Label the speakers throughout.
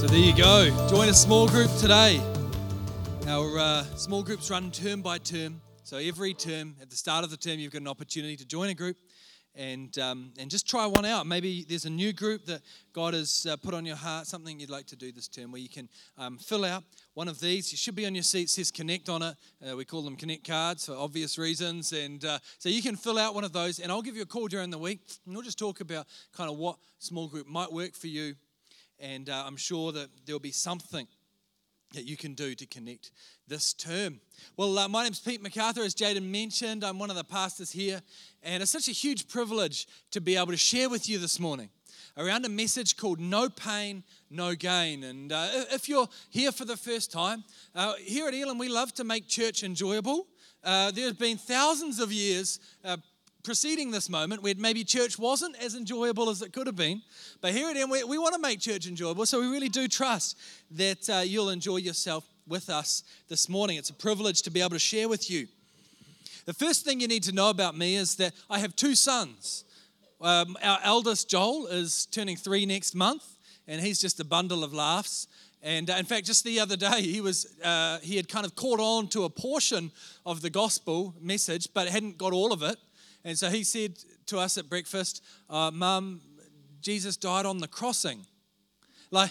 Speaker 1: So there you go. Join a small group today. Our uh, small groups run term by term. So every term, at the start of the term, you've got an opportunity to join a group and, um, and just try one out. Maybe there's a new group that God has uh, put on your heart, something you'd like to do this term, where you can um, fill out one of these. You should be on your seat, says Connect on it. Uh, we call them Connect cards for obvious reasons. And uh, so you can fill out one of those, and I'll give you a call during the week, and we'll just talk about kind of what small group might work for you. And uh, I'm sure that there'll be something that you can do to connect this term. Well, uh, my name's Pete MacArthur, as Jaden mentioned. I'm one of the pastors here, and it's such a huge privilege to be able to share with you this morning around a message called No Pain, No Gain. And uh, if you're here for the first time, uh, here at Elim, we love to make church enjoyable. Uh, there have been thousands of years uh, preceding this moment where maybe church wasn't as enjoyable as it could have been. But here at Elim, we, we want to make church enjoyable, so we really do trust that uh, you'll enjoy yourself with us this morning. It's a privilege to be able to share with you. The first thing you need to know about me is that I have two sons. Um, our eldest, Joel, is turning three next month, and he's just a bundle of laughs. And uh, in fact, just the other day, he was uh, he had kind of caught on to a portion of the gospel message, but hadn't got all of it. And so he said to us at breakfast, uh, Mum, Jesus died on the crossing. Like,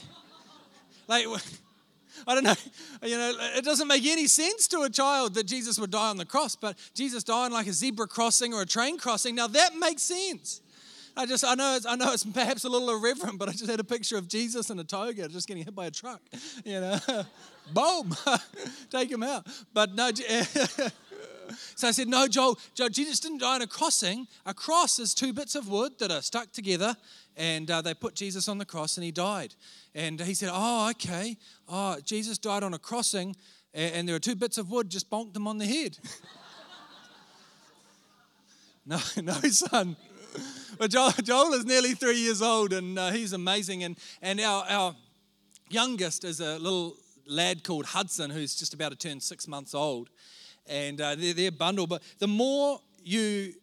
Speaker 1: like, I don't know, you know, it doesn't make any sense to a child that Jesus would die on the cross, but Jesus died like a zebra crossing or a train crossing. Now that makes sense. I just, I know, it's, I know it's perhaps a little irreverent, but I just had a picture of Jesus in a toga just getting hit by a truck, you know, boom, take him out. But no, so I said, No, Joel, Joel, Jesus didn't die on a crossing. A cross is two bits of wood that are stuck together, and uh, they put Jesus on the cross and he died. And he said, Oh, okay. Oh, Jesus died on a crossing, and, and there are two bits of wood, just bonked them on the head. no, no, son. But Joel, Joel, is nearly three years old, and uh, he's amazing. And, and our, our youngest is a little lad called Hudson, who's just about to turn six months old and uh, they're, they're bundled. But the more you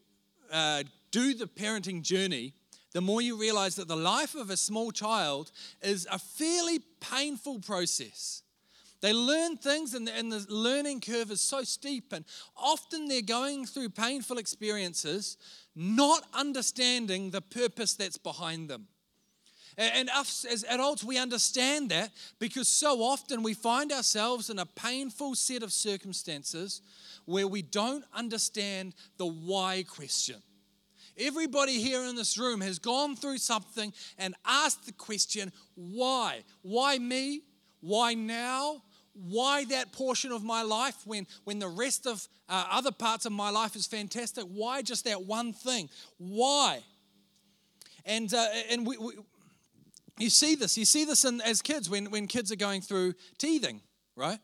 Speaker 1: uh, do the parenting journey, the more you realize that the life of a small child is a fairly painful process. They learn things, and the, and the learning curve is so steep, and often they're going through painful experiences, not understanding the purpose that's behind them. And us as adults, we understand that because so often we find ourselves in a painful set of circumstances where we don't understand the why question. Everybody here in this room has gone through something and asked the question, why? Why me? Why now? Why that portion of my life when, when the rest of uh, other parts of my life is fantastic? Why just that one thing? Why? And, uh, and we, we you see this. You see this in, as kids when, when kids are going through teething, right?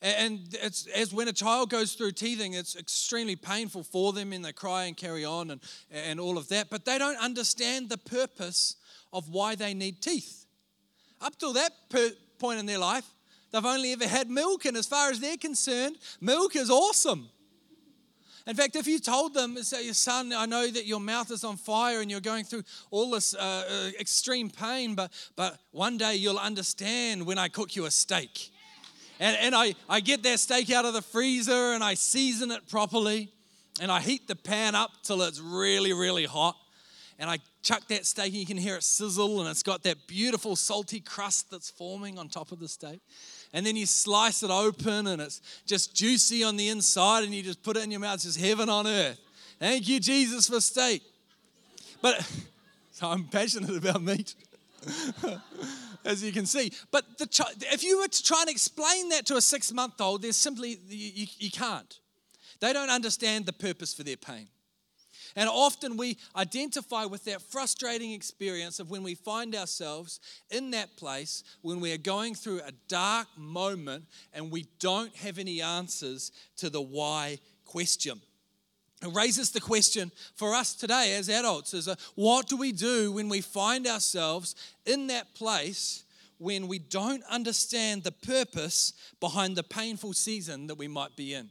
Speaker 1: And it's, as when a child goes through teething, it's extremely painful for them and they cry and carry on and, and all of that. But they don't understand the purpose of why they need teeth. Up till that per- point in their life, they've only ever had milk. And as far as they're concerned, milk is awesome. In fact, if you told them, say, son, I know that your mouth is on fire and you're going through all this uh, uh, extreme pain, but, but one day you'll understand when I cook you a steak. And, and I, I get that steak out of the freezer and I season it properly and I heat the pan up till it's really, really hot. And I chuck that steak and you can hear it sizzle and it's got that beautiful salty crust that's forming on top of the steak and then you slice it open and it's just juicy on the inside and you just put it in your mouth. It's just heaven on earth. Thank you, Jesus, for steak. But so I'm passionate about meat. as you can see. But the, if you were to try and explain that to a six month old, there's simply, you, you can't. They don't understand the purpose for their pain. And often we identify with that frustrating experience of when we find ourselves in that place when we are going through a dark moment and we don't have any answers to the why question. It raises the question for us today as adults is a, what do we do when we find ourselves in that place when we don't understand the purpose behind the painful season that we might be in?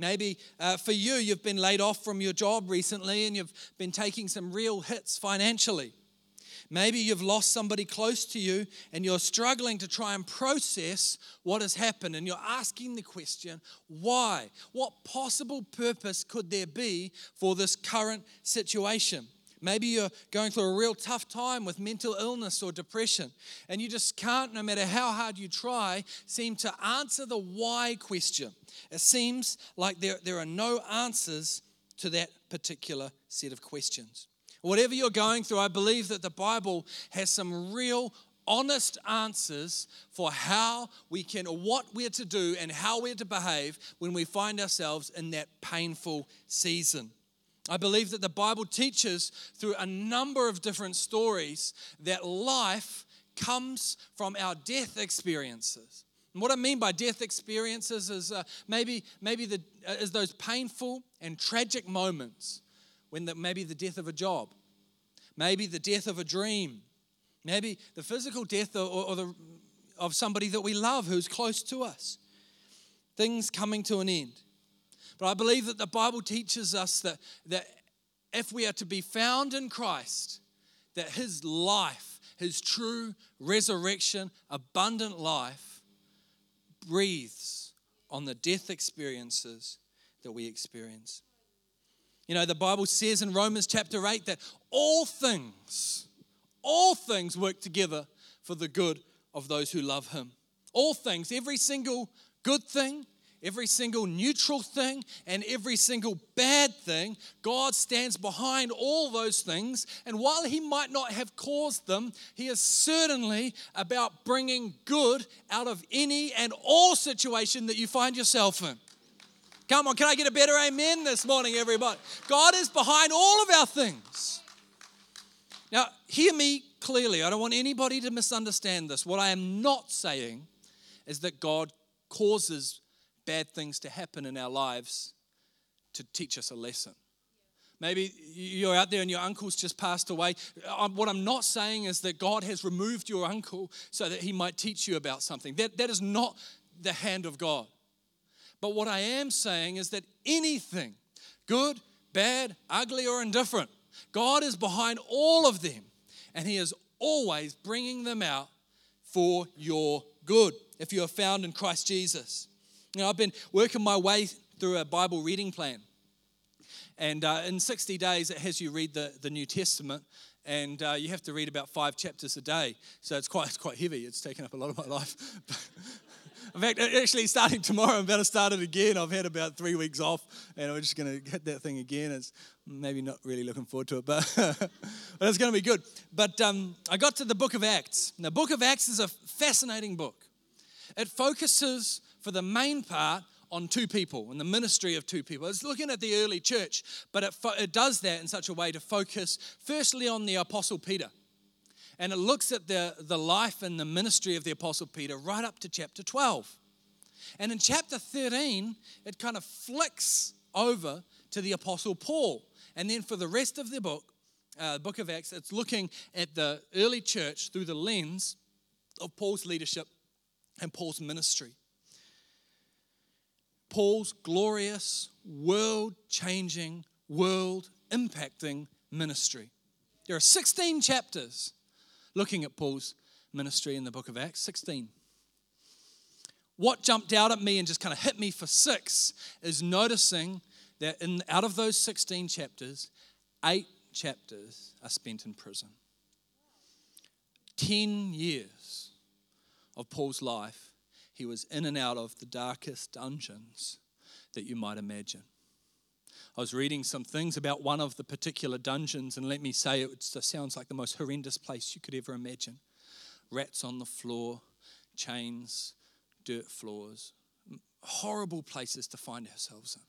Speaker 1: Maybe uh, for you, you've been laid off from your job recently and you've been taking some real hits financially. Maybe you've lost somebody close to you and you're struggling to try and process what has happened and you're asking the question, why? What possible purpose could there be for this current situation? Maybe you're going through a real tough time with mental illness or depression, and you just can't, no matter how hard you try, seem to answer the why question. It seems like there, there are no answers to that particular set of questions. Whatever you're going through, I believe that the Bible has some real honest answers for how we can, or what we're to do, and how we're to behave when we find ourselves in that painful season. I believe that the Bible teaches through a number of different stories that life comes from our death experiences. And what I mean by death experiences is uh, maybe, maybe the, uh, is those painful and tragic moments when the, maybe the death of a job, maybe the death of a dream, maybe the physical death or, or the, of somebody that we love who's close to us. Things coming to an end. But I believe that the Bible teaches us that, that if we are to be found in Christ, that his life, his true resurrection, abundant life, breathes on the death experiences that we experience. You know, the Bible says in Romans chapter 8 that all things, all things work together for the good of those who love him. All things, every single good thing, every single neutral thing and every single bad thing, God stands behind all those things. And while He might not have caused them, He is certainly about bringing good out of any and all situation that you find yourself in. Come on, can I get a better amen this morning, everybody? God is behind all of our things. Now, hear me clearly. I don't want anybody to misunderstand this. What I am not saying is that God causes bad things to happen in our lives to teach us a lesson. Maybe you're out there and your uncle's just passed away. What I'm not saying is that God has removed your uncle so that he might teach you about something. That, that is not the hand of God. But what I am saying is that anything, good, bad, ugly, or indifferent, God is behind all of them and He is always bringing them out for your good if you are found in Christ Jesus. You know, I've been working my way through a Bible reading plan. And uh, in 60 days, it has you read the, the New Testament, and uh, you have to read about five chapters a day. So it's quite, it's quite heavy. It's taken up a lot of my life. in fact, actually, starting tomorrow, I'm about to start it again. I've had about three weeks off, and we're just going to hit that thing again. It's maybe not really looking forward to it, but, but it's going to be good. But um, I got to the book of Acts. The book of Acts is a fascinating book. It focuses for the main part on two people and the ministry of two people. It's looking at the early church, but it, fo- it does that in such a way to focus firstly on the Apostle Peter. And it looks at the, the life and the ministry of the Apostle Peter right up to chapter 12. And in chapter 13, it kind of flicks over to the Apostle Paul. And then for the rest of the book, uh, book of Acts, it's looking at the early church through the lens of Paul's leadership and Paul's ministry. Paul's glorious, world changing, world impacting ministry. There are 16 chapters looking at Paul's ministry in the book of Acts. 16. What jumped out at me and just kind of hit me for six is noticing that in, out of those 16 chapters, eight chapters are spent in prison. 10 years of Paul's life he was in and out of the darkest dungeons that you might imagine. I was reading some things about one of the particular dungeons, and let me say, it sounds like the most horrendous place you could ever imagine. Rats on the floor, chains, dirt floors, horrible places to find ourselves in.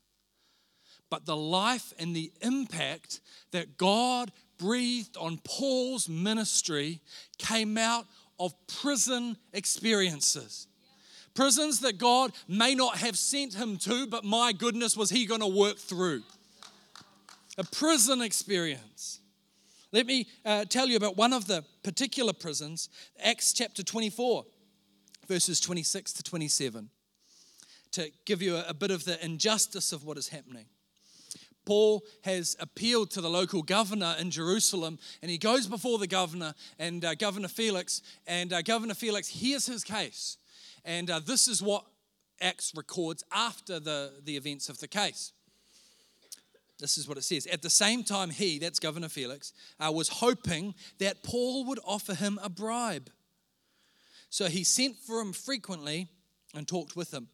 Speaker 1: But the life and the impact that God breathed on Paul's ministry came out of prison experiences. Prisons that God may not have sent him to, but my goodness, was he going to work through? A prison experience. Let me uh, tell you about one of the particular prisons, Acts chapter 24, verses 26 to 27, to give you a, a bit of the injustice of what is happening. Paul has appealed to the local governor in Jerusalem, and he goes before the governor and uh, Governor Felix, and uh, Governor Felix hears his case. And uh, this is what Acts records after the, the events of the case. This is what it says. At the same time, he, that's Governor Felix, uh, was hoping that Paul would offer him a bribe. So he sent for him frequently and talked with him.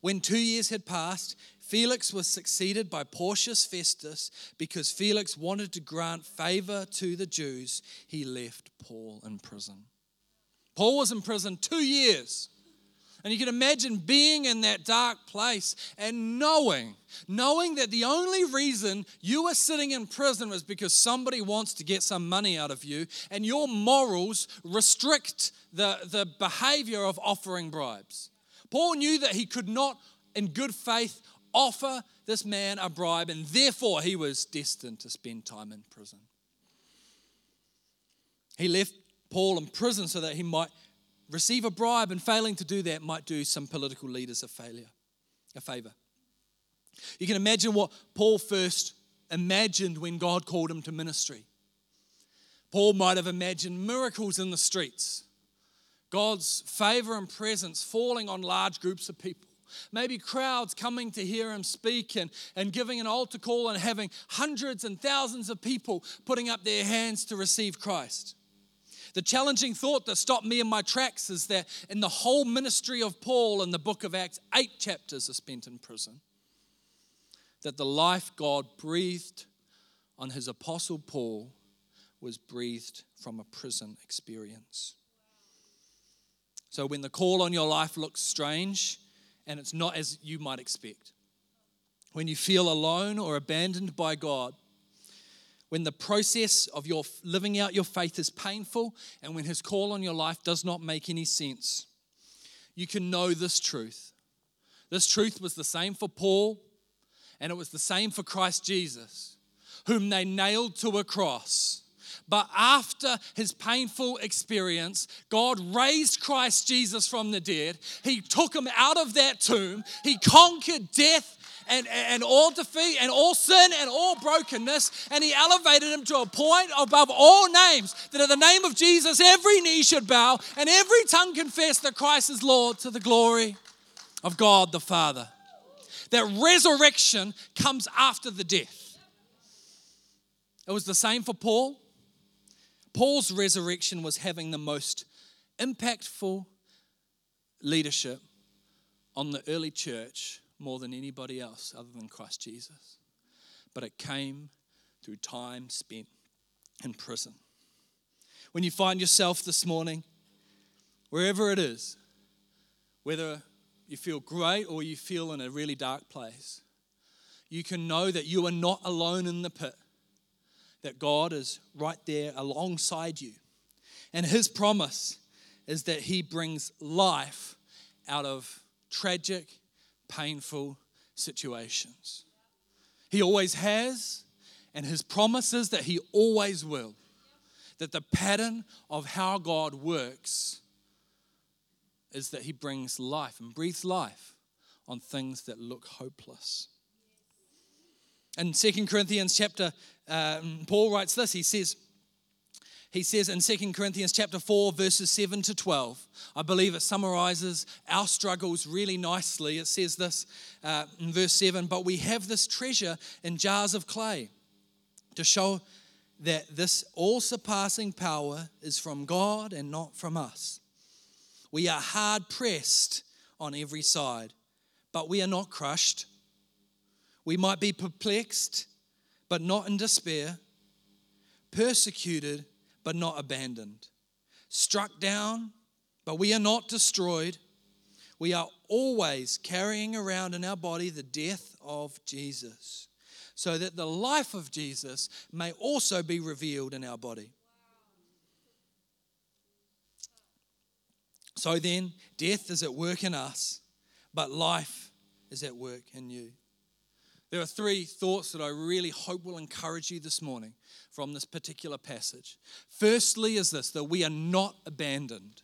Speaker 1: When two years had passed, Felix was succeeded by Porcius Festus because Felix wanted to grant favor to the Jews. He left Paul in prison. Paul was in prison two years. And you can imagine being in that dark place and knowing, knowing that the only reason you are sitting in prison was because somebody wants to get some money out of you, and your morals restrict the, the behavior of offering bribes. Paul knew that he could not, in good faith, offer this man a bribe, and therefore he was destined to spend time in prison. He left Paul in prison so that he might receive a bribe, and failing to do that might do some political leaders a failure, a favor. You can imagine what Paul first imagined when God called him to ministry. Paul might have imagined miracles in the streets, God's favor and presence falling on large groups of people. Maybe crowds coming to hear him speak and, and giving an altar call and having hundreds and thousands of people putting up their hands to receive Christ. The challenging thought that stopped me in my tracks is that in the whole ministry of Paul in the book of Acts, eight chapters are spent in prison. That the life God breathed on his apostle Paul was breathed from a prison experience. So when the call on your life looks strange and it's not as you might expect, when you feel alone or abandoned by God, when the process of your living out your faith is painful and when his call on your life does not make any sense, you can know this truth. This truth was the same for Paul and it was the same for Christ Jesus, whom they nailed to a cross. But after his painful experience, God raised Christ Jesus from the dead. He took him out of that tomb. He conquered death and, and all defeat and all sin and all brokenness. And he elevated him to a point above all names that at the name of Jesus, every knee should bow and every tongue confess that Christ is Lord to the glory of God the Father. That resurrection comes after the death. It was the same for Paul. Paul's resurrection was having the most impactful leadership on the early church more than anybody else other than Christ Jesus. But it came through time spent in prison. When you find yourself this morning, wherever it is, whether you feel great or you feel in a really dark place, you can know that you are not alone in the pit, that God is right there alongside you. And His promise is that He brings life out of tragic painful situations. He always has, and His promises that He always will. That the pattern of how God works is that He brings life and breathes life on things that look hopeless. In Second Corinthians chapter, uh, Paul writes this. He says, he says in 2 Corinthians chapter 4 verses 7 to 12. I believe it summarizes our struggles really nicely. It says this uh, in verse 7, but we have this treasure in jars of clay to show that this all surpassing power is from God and not from us. We are hard pressed on every side, but we are not crushed. We might be perplexed, but not in despair, persecuted but not abandoned, struck down, but we are not destroyed. We are always carrying around in our body the death of Jesus, so that the life of Jesus may also be revealed in our body. So then, death is at work in us, but life is at work in you. There are three thoughts that I really hope will encourage you this morning from this particular passage. Firstly, is this that we are not abandoned.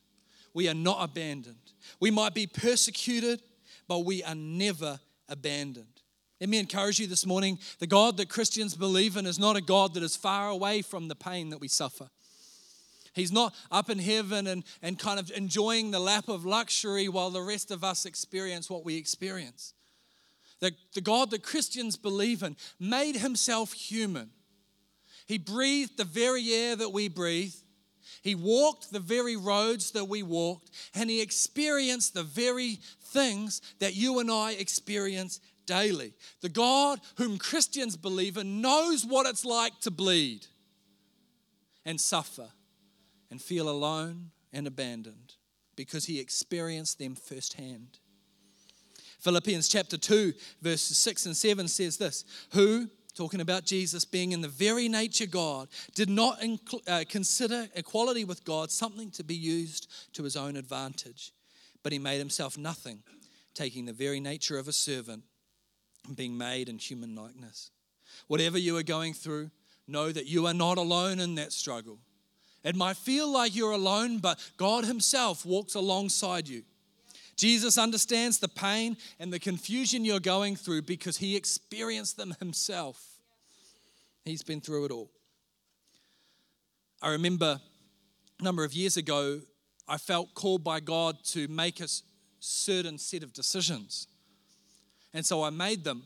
Speaker 1: We are not abandoned. We might be persecuted, but we are never abandoned. Let me encourage you this morning the God that Christians believe in is not a God that is far away from the pain that we suffer. He's not up in heaven and, and kind of enjoying the lap of luxury while the rest of us experience what we experience. The, the God that Christians believe in made himself human. He breathed the very air that we breathe. He walked the very roads that we walked, and he experienced the very things that you and I experience daily. The God whom Christians believe in knows what it's like to bleed and suffer and feel alone and abandoned because he experienced them firsthand. Philippians chapter 2, verses 6 and 7 says this Who, talking about Jesus being in the very nature God, did not inc- uh, consider equality with God something to be used to his own advantage, but he made himself nothing, taking the very nature of a servant and being made in human likeness. Whatever you are going through, know that you are not alone in that struggle. It might feel like you're alone, but God Himself walks alongside you. Jesus understands the pain and the confusion you're going through because He experienced them Himself. He's been through it all. I remember a number of years ago, I felt called by God to make a certain set of decisions. And so I made them.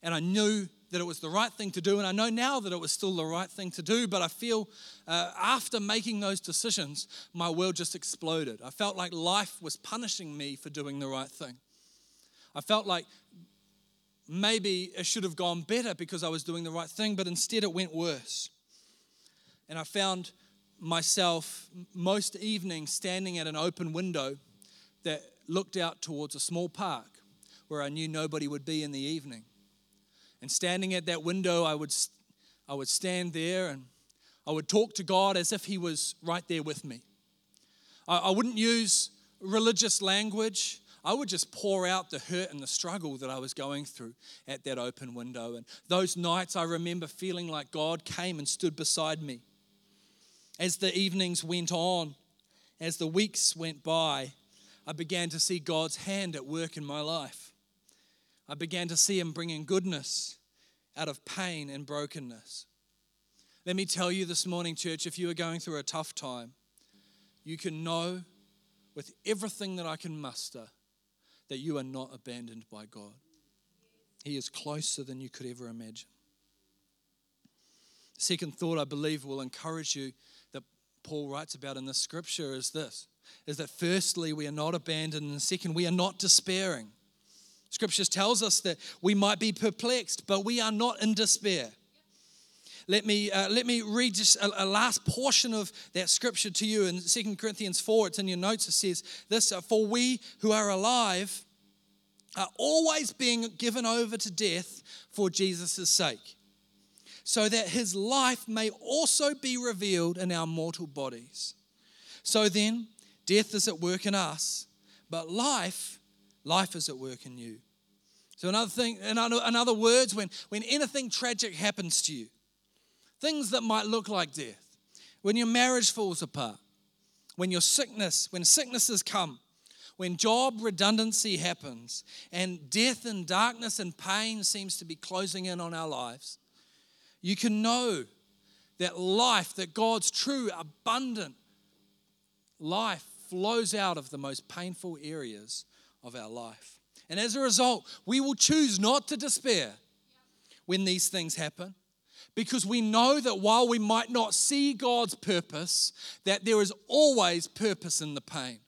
Speaker 1: And I knew that it was the right thing to do. And I know now that it was still the right thing to do. But I feel uh, after making those decisions, my world just exploded. I felt like life was punishing me for doing the right thing. I felt like maybe it should have gone better because I was doing the right thing, but instead it went worse. And I found myself most evenings standing at an open window that looked out towards a small park where I knew nobody would be in the evening. And standing at that window, I would, I would stand there and I would talk to God as if He was right there with me. I, I wouldn't use religious language. I would just pour out the hurt and the struggle that I was going through at that open window. And those nights, I remember feeling like God came and stood beside me. As the evenings went on, as the weeks went by, I began to see God's hand at work in my life. I began to see Him bringing goodness out of pain and brokenness. Let me tell you this morning, church, if you are going through a tough time, you can know with everything that I can muster that you are not abandoned by God. He is closer than you could ever imagine. Second thought I believe will encourage you that Paul writes about in this scripture is this is that firstly we are not abandoned and second we are not despairing. Scriptures tells us that we might be perplexed, but we are not in despair. Let me, uh, let me read just a, a, last portion of that scripture to you in 2 Corinthians 4. It's in your notes. It says this uh, For we who are alive are always being given over to death for Jesus' sake, so that his life may also be revealed in our mortal bodies. So then, death is at work in us, but life Life is at work in you. So, another thing, in other words, when, when anything tragic happens to you, things that might look like death, when your marriage falls apart, when your sickness, when sicknesses come, when job redundancy happens, and death and darkness and pain seems to be closing in on our lives, you can know that life, that God's true, abundant life flows out of the most painful areas of our life. And as a result, we will choose not to despair when these things happen because we know that while we might not see God's purpose, that there is always purpose in the pain.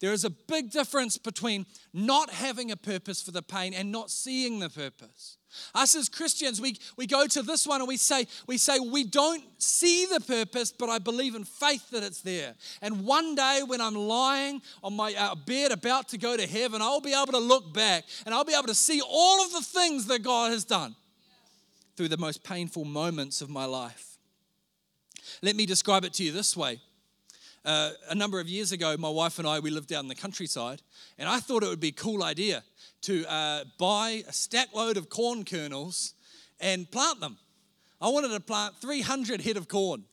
Speaker 1: There is a big difference between not having a purpose for the pain and not seeing the purpose. Us as Christians, we, we go to this one and we say, we say, we don't see the purpose, but I believe in faith that it's there. And one day when I'm lying on my uh, bed about to go to heaven, I'll be able to look back and I'll be able to see all of the things that God has done through the most painful moments of my life. Let me describe it to you this way. Uh, a number of years ago, my wife and I, we lived out in the countryside, and I thought it would be a cool idea to uh, buy a stack load of corn kernels and plant them. I wanted to plant 300 head of corn,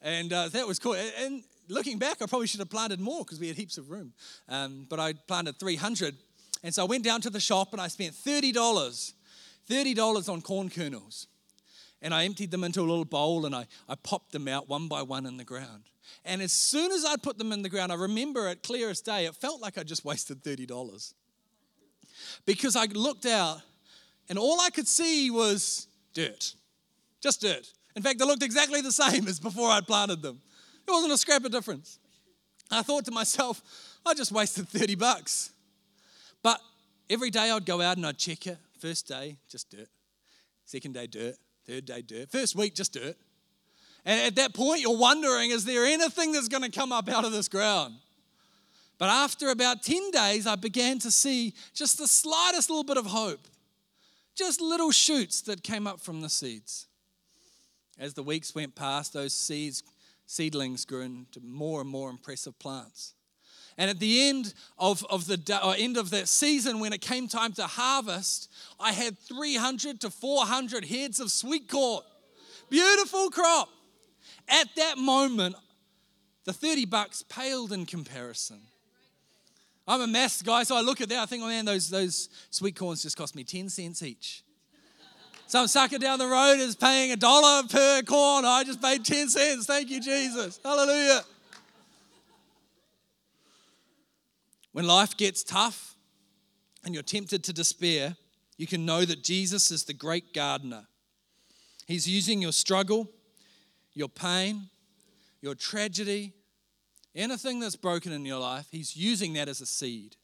Speaker 1: and uh, that was cool. And looking back, I probably should have planted more because we had heaps of room. Um, but I planted 300. And so I went down to the shop and I spent $30, $30 on corn kernels. And I emptied them into a little bowl and I, I popped them out one by one in the ground. And as soon as I'd put them in the ground, I remember it clear as day, it felt like I just wasted $30. Because I looked out and all I could see was dirt, just dirt. In fact, they looked exactly the same as before I'd planted them. There wasn't a scrap of difference. I thought to myself, I just wasted 30 bucks. But every day I'd go out and I'd check it. First day, just dirt. Second day, dirt. Third day, dirt. First week, just dirt. And at that point, you're wondering, is there anything that's going to come up out of this ground? But after about 10 days, I began to see just the slightest little bit of hope. Just little shoots that came up from the seeds. As the weeks went past, those seeds, seedlings grew into more and more impressive plants. And at the end of, of the or uh, end of that season, when it came time to harvest, I had 300 to 400 heads of sweet corn. Beautiful crop. At that moment, the 30 bucks paled in comparison. I'm a mess guy, so I look at that, I think, oh man, those, those sweet corns just cost me 10 cents each. Some sucker down the road is paying a dollar per corn. I just paid 10 cents. Thank you, Jesus. Hallelujah. When life gets tough and you're tempted to despair, you can know that Jesus is the great gardener. He's using your struggle, your pain, your tragedy, anything that's broken in your life, He's using that as a seed.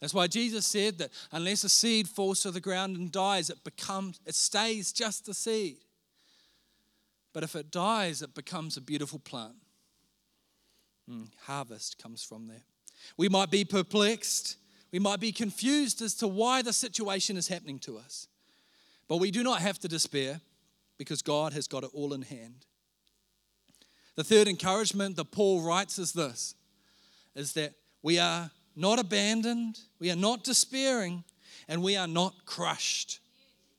Speaker 1: That's why Jesus said that unless a seed falls to the ground and dies, it becomes it stays just a seed. But if it dies, it becomes a beautiful plant. Mm, harvest comes from there. We might be perplexed. We might be confused as to why the situation is happening to us. But we do not have to despair because God has got it all in hand. The third encouragement that Paul writes is this is that we are not abandoned, we are not despairing, and we are not crushed.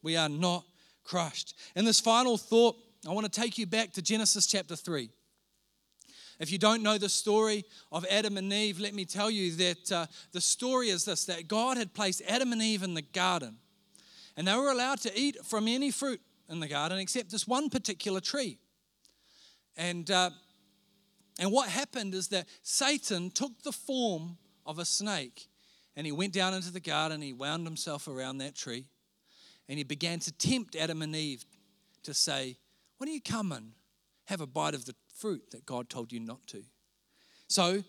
Speaker 1: We are not crushed. And this final thought, I want to take you back to Genesis chapter 3. If you don't know the story of Adam and Eve, let me tell you that uh, the story is this that God had placed Adam and Eve in the garden, and they were allowed to eat from any fruit in the garden except this one particular tree. And, uh, and what happened is that Satan took the form of a snake and he went down into the garden, he wound himself around that tree, and he began to tempt Adam and Eve to say, Why don't you come and have a bite of the fruit that God told you not to? So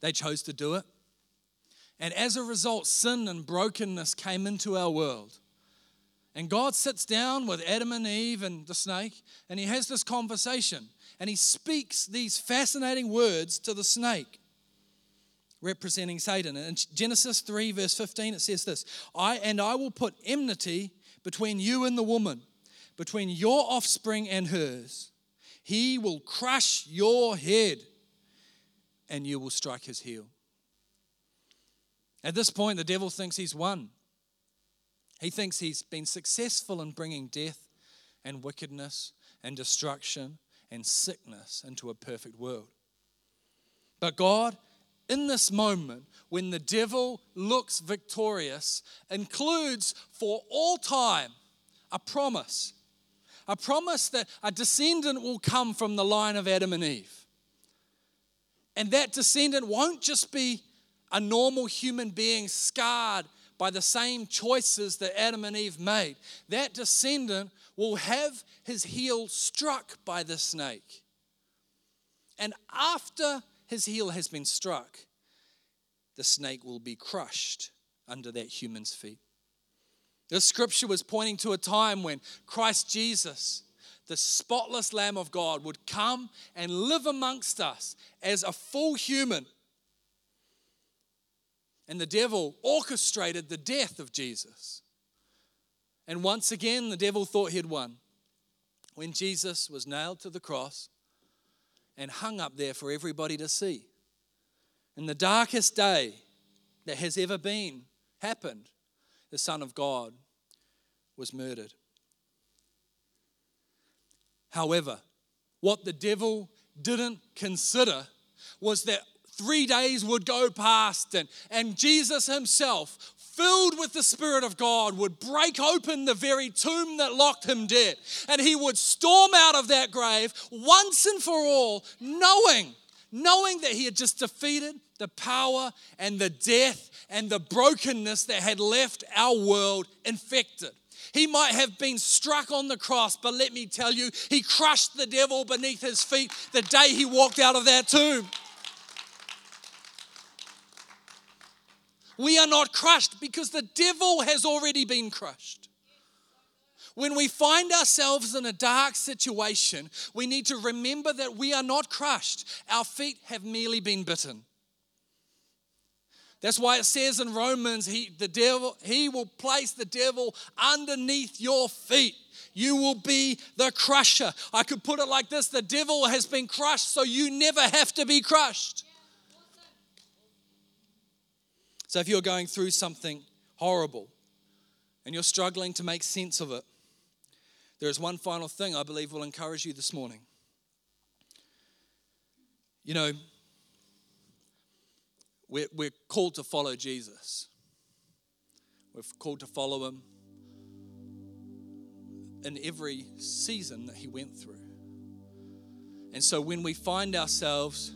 Speaker 1: they chose to do it. And as a result, sin and brokenness came into our world. And God sits down with Adam and Eve and the snake, and he has this conversation. And he speaks these fascinating words to the snake, representing Satan. In Genesis 3, verse 15, it says this I and I will put enmity between you and the woman, between your offspring and hers. He will crush your head, and you will strike his heel. At this point, the devil thinks he's won. He thinks he's been successful in bringing death and wickedness and destruction and sickness into a perfect world. But God, in this moment, when the devil looks victorious, includes for all time a promise a promise that a descendant will come from the line of Adam and Eve. And that descendant won't just be a normal human being scarred by the same choices that Adam and Eve made. That descendant will have his heel struck by the snake. And after his heel has been struck, the snake will be crushed under that human's feet. The scripture was pointing to a time when Christ Jesus, the spotless Lamb of God, would come and live amongst us as a full human and the devil orchestrated the death of Jesus. And once again, the devil thought he'd won. When Jesus was nailed to the cross and hung up there for everybody to see. In the darkest day that has ever been happened, the Son of God was murdered. However, what the devil didn't consider was that three days would go past, and, and Jesus himself, filled with the Spirit of God, would break open the very tomb that locked him dead. And he would storm out of that grave once and for all, knowing, knowing that he had just defeated the power and the death and the brokenness that had left our world infected. He might have been struck on the cross, but let me tell you, he crushed the devil beneath his feet the day he walked out of that tomb. We are not crushed because the devil has already been crushed. When we find ourselves in a dark situation, we need to remember that we are not crushed. Our feet have merely been bitten. That's why it says in Romans, he, the devil, he will place the devil underneath your feet. You will be the crusher. I could put it like this the devil has been crushed, so you never have to be crushed. So if you're going through something horrible and you're struggling to make sense of it, there is one final thing I believe will encourage you this morning. You know, we're, we're called to follow Jesus. We're called to follow him in every season that he went through. And so when we find ourselves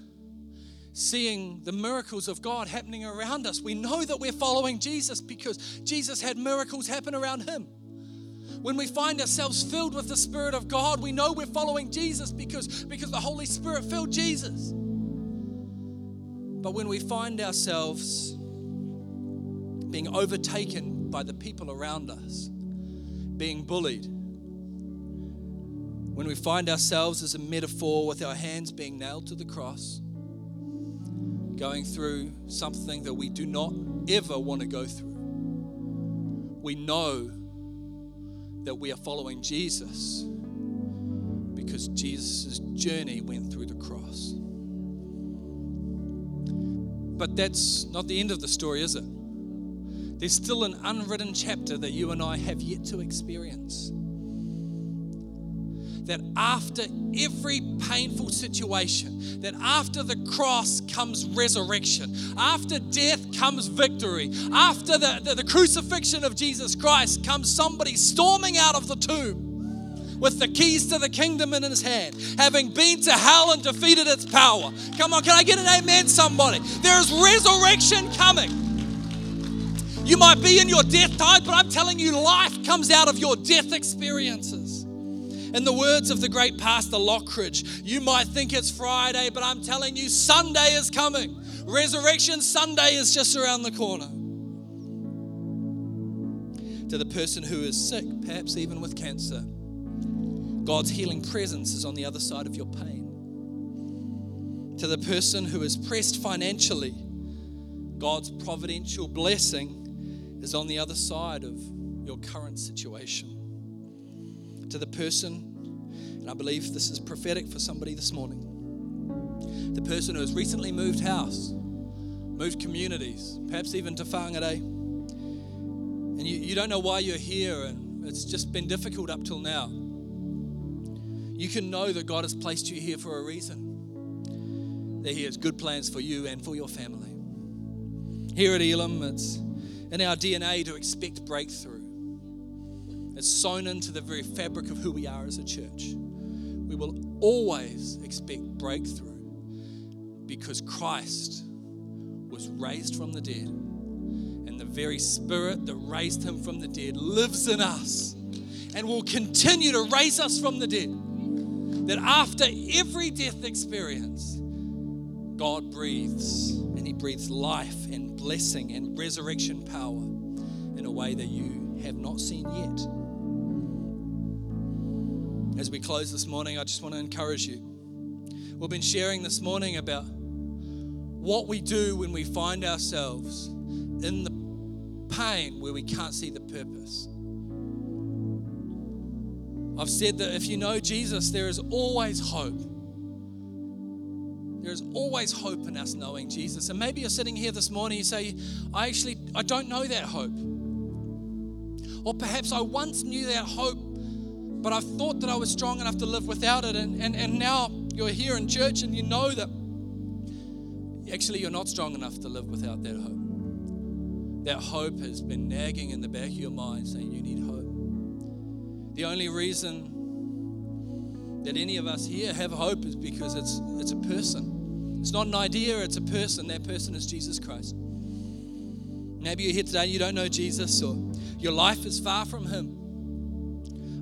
Speaker 1: seeing the miracles of God happening around us. We know that we're following Jesus because Jesus had miracles happen around him. When we find ourselves filled with the Spirit of God, we know we're following Jesus because, because the Holy Spirit filled Jesus. But when we find ourselves being overtaken by the people around us, being bullied, when we find ourselves as a metaphor with our hands being nailed to the cross, going through something that we do not ever want to go through, we know that we are following Jesus because Jesus' journey went through the cross. But that's not the end of the story, is it? There's still an unwritten chapter that you and I have yet to experience that after every painful situation, that after the cross comes resurrection, after death comes victory, after the, the, the crucifixion of Jesus Christ comes somebody storming out of the tomb with the keys to the kingdom in his hand, having been to hell and defeated its power. Come on, can I get an amen, somebody? There is resurrection coming. You might be in your death tide, but I'm telling you, life comes out of your death experiences. In the words of the great pastor Lockridge, you might think it's Friday, but I'm telling you, Sunday is coming. Resurrection Sunday is just around the corner. To the person who is sick, perhaps even with cancer, God's healing presence is on the other side of your pain. To the person who is pressed financially, God's providential blessing is on the other side of your current situation to the person, and I believe this is prophetic for somebody this morning. The person who has recently moved house, moved communities, perhaps even to Whangarei, and you, you don't know why you're here, and it's just been difficult up till now. You can know that God has placed you here for a reason, that He has good plans for you and for your family. Here at Elim, it's in our DNA to expect breakthrough. It's sewn into the very fabric of who we are as a church. We will always expect breakthrough because Christ was raised from the dead. And the very spirit that raised him from the dead lives in us and will continue to raise us from the dead. That after every death experience, God breathes and He breathes life and blessing and resurrection power in a way that you have not seen yet as we close this morning, I just want to encourage you. We've been sharing this morning about what we do when we find ourselves in the pain where we can't see the purpose. I've said that if you know Jesus, there is always hope. There is always hope in us knowing Jesus. And maybe you're sitting here this morning, you say, I actually I don't know that hope. Or perhaps I once knew that hope, but I thought that I was strong enough to live without it. And, and, and now you're here in church and you know that actually you're not strong enough to live without that hope. That hope has been nagging in the back of your mind saying you need hope. The only reason that any of us here have hope is because it's, it's a person. It's not an idea, it's a person. That person is Jesus Christ. Maybe you're here today and you don't know Jesus or your life is far from Him.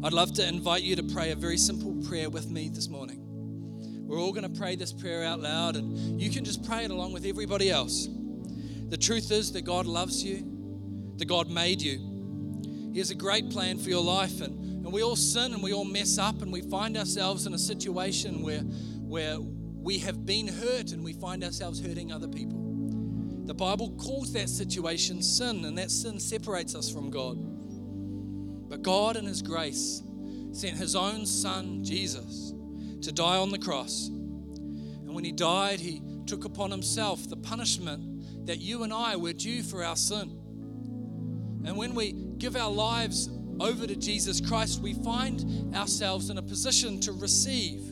Speaker 1: I'd love to invite you to pray a very simple prayer with me this morning. We're all going to pray this prayer out loud, and you can just pray it along with everybody else. The truth is that God loves you, that God made you. He has a great plan for your life, and and we all sin and we all mess up and we find ourselves in a situation where, where we have been hurt and we find ourselves hurting other people. The Bible calls that situation sin, and that sin separates us from God. But God, in His grace, sent His own Son, Jesus, to die on the cross. And when He died, He took upon Himself the punishment that you and I were due for our sin. And when we give our lives over to Jesus Christ, we find ourselves in a position to receive.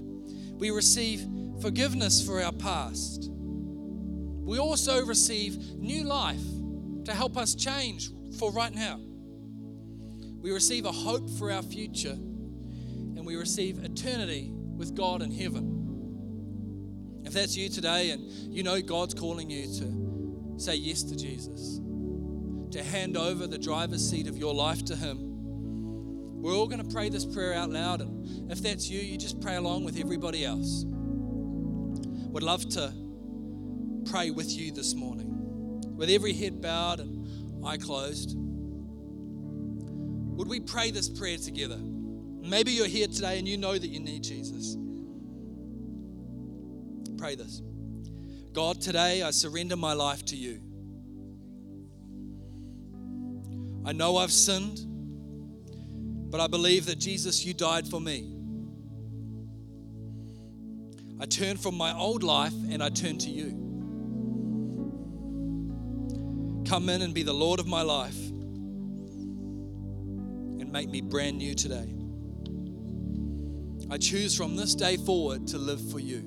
Speaker 1: We receive forgiveness for our past. We also receive new life to help us change for right now. We receive a hope for our future, and we receive eternity with God in heaven. If that's you today and you know God's calling you to say yes to Jesus, to hand over the driver's seat of your life to Him, we're all going to pray this prayer out loud. And if that's you, you just pray along with everybody else. Would love to pray with you this morning. With every head bowed and eye closed. Would we pray this prayer together? Maybe you're here today and you know that you need Jesus. Pray this God, today I surrender my life to you. I know I've sinned. But I believe that Jesus, you died for me. I turn from my old life and I turn to you. Come in and be the Lord of my life and make me brand new today. I choose from this day forward to live for you.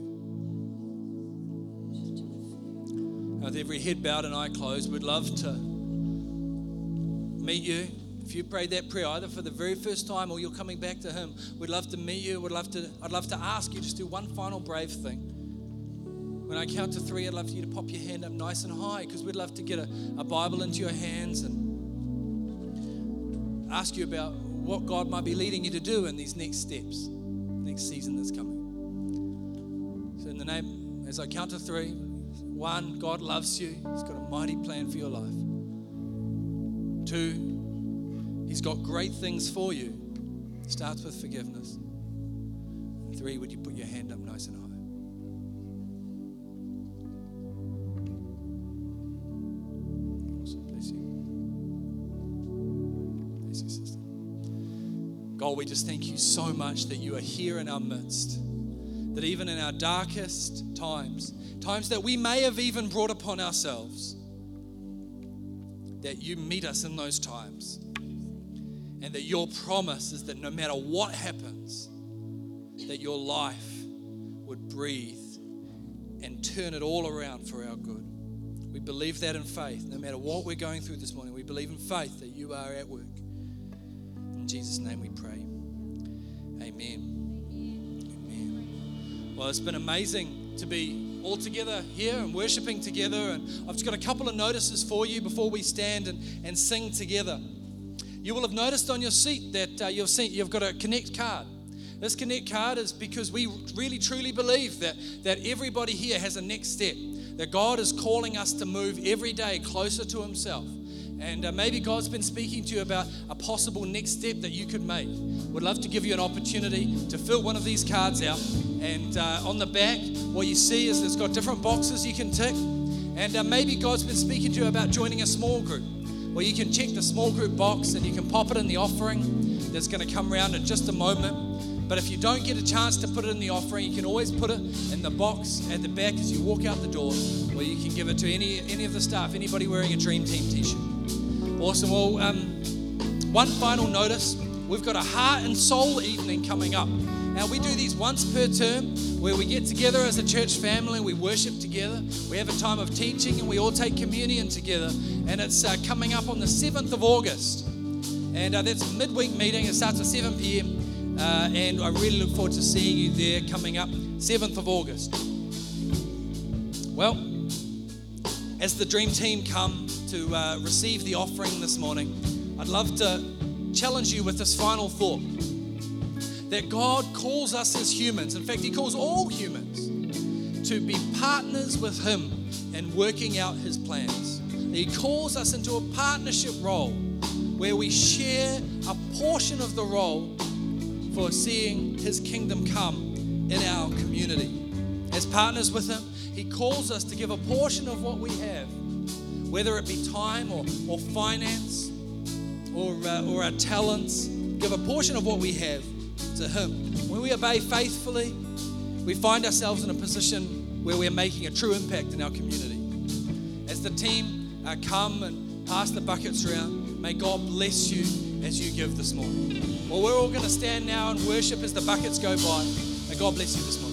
Speaker 1: With every head bowed and eye closed, we'd love to meet you. If you prayed that prayer either for the very first time or you're coming back to Him, we'd love to meet you. We'd love to, I'd love to ask you just do one final brave thing. When I count to three, I'd love for you to pop your hand up nice and high because we'd love to get a, a Bible into your hands and ask you about what God might be leading you to do in these next steps, next season that's coming. So, in the name, as I count to three, one, God loves you, He's got a mighty plan for your life. Two, He's got great things for you. Starts with forgiveness. And three, would you put your hand up nice and high? We just thank you so much that you are here in our midst. That even in our darkest times, times that we may have even brought upon ourselves, that you meet us in those times and that your promise is that no matter what happens, that your life would breathe and turn it all around for our good. We believe that in faith. No matter what we're going through this morning, we believe in faith that you are at work. In Jesus' name we pray. Amen. Amen. Well, it's been amazing to be all together here and worshiping together. And I've just got a couple of notices for you before we stand and, and sing together. You will have noticed on your seat that uh, you've, seen, you've got a Connect card. This Connect card is because we really truly believe that, that everybody here has a next step, that God is calling us to move every day closer to Himself. And uh, maybe God's been speaking to you about a possible next step that you could make. We'd love to give you an opportunity to fill one of these cards out. And uh, on the back, what you see is it's got different boxes you can tick. And uh, maybe God's been speaking to you about joining a small group. Well, you can check the small group box and you can pop it in the offering that's going to come around in just a moment. But if you don't get a chance to put it in the offering, you can always put it in the box at the back as you walk out the door, or you can give it to any any of the staff, anybody wearing a Dream Team t-shirt. Awesome. Well, um, one final notice: we've got a heart and soul evening coming up Now, we do these once per term where we get together as a church family we worship together. We have a time of teaching and we all take communion together. And it's uh, coming up on the 7th of August. And uh, that's a midweek meeting. It starts at 7 p.m. Uh, and I really look forward to seeing you there coming up 7th of August. Well, as the dream team come to uh, receive the offering this morning, I'd love to challenge you with this final thought that God calls us as humans, in fact, He calls all humans to be partners with Him in working out His plans. He calls us into a partnership role where we share a portion of the role for seeing His kingdom come in our community. As partners with Him, He calls us to give a portion of what we have, whether it be time or, or finance or, uh, or our talents, give a portion of what we have to Him. When we obey faithfully, we find ourselves in a position where we're making a true impact in our community. As the team uh, come and pass the buckets around, may God bless you as you give this morning. Well, we're all going to stand now and worship as the buckets go by. May God bless you this morning.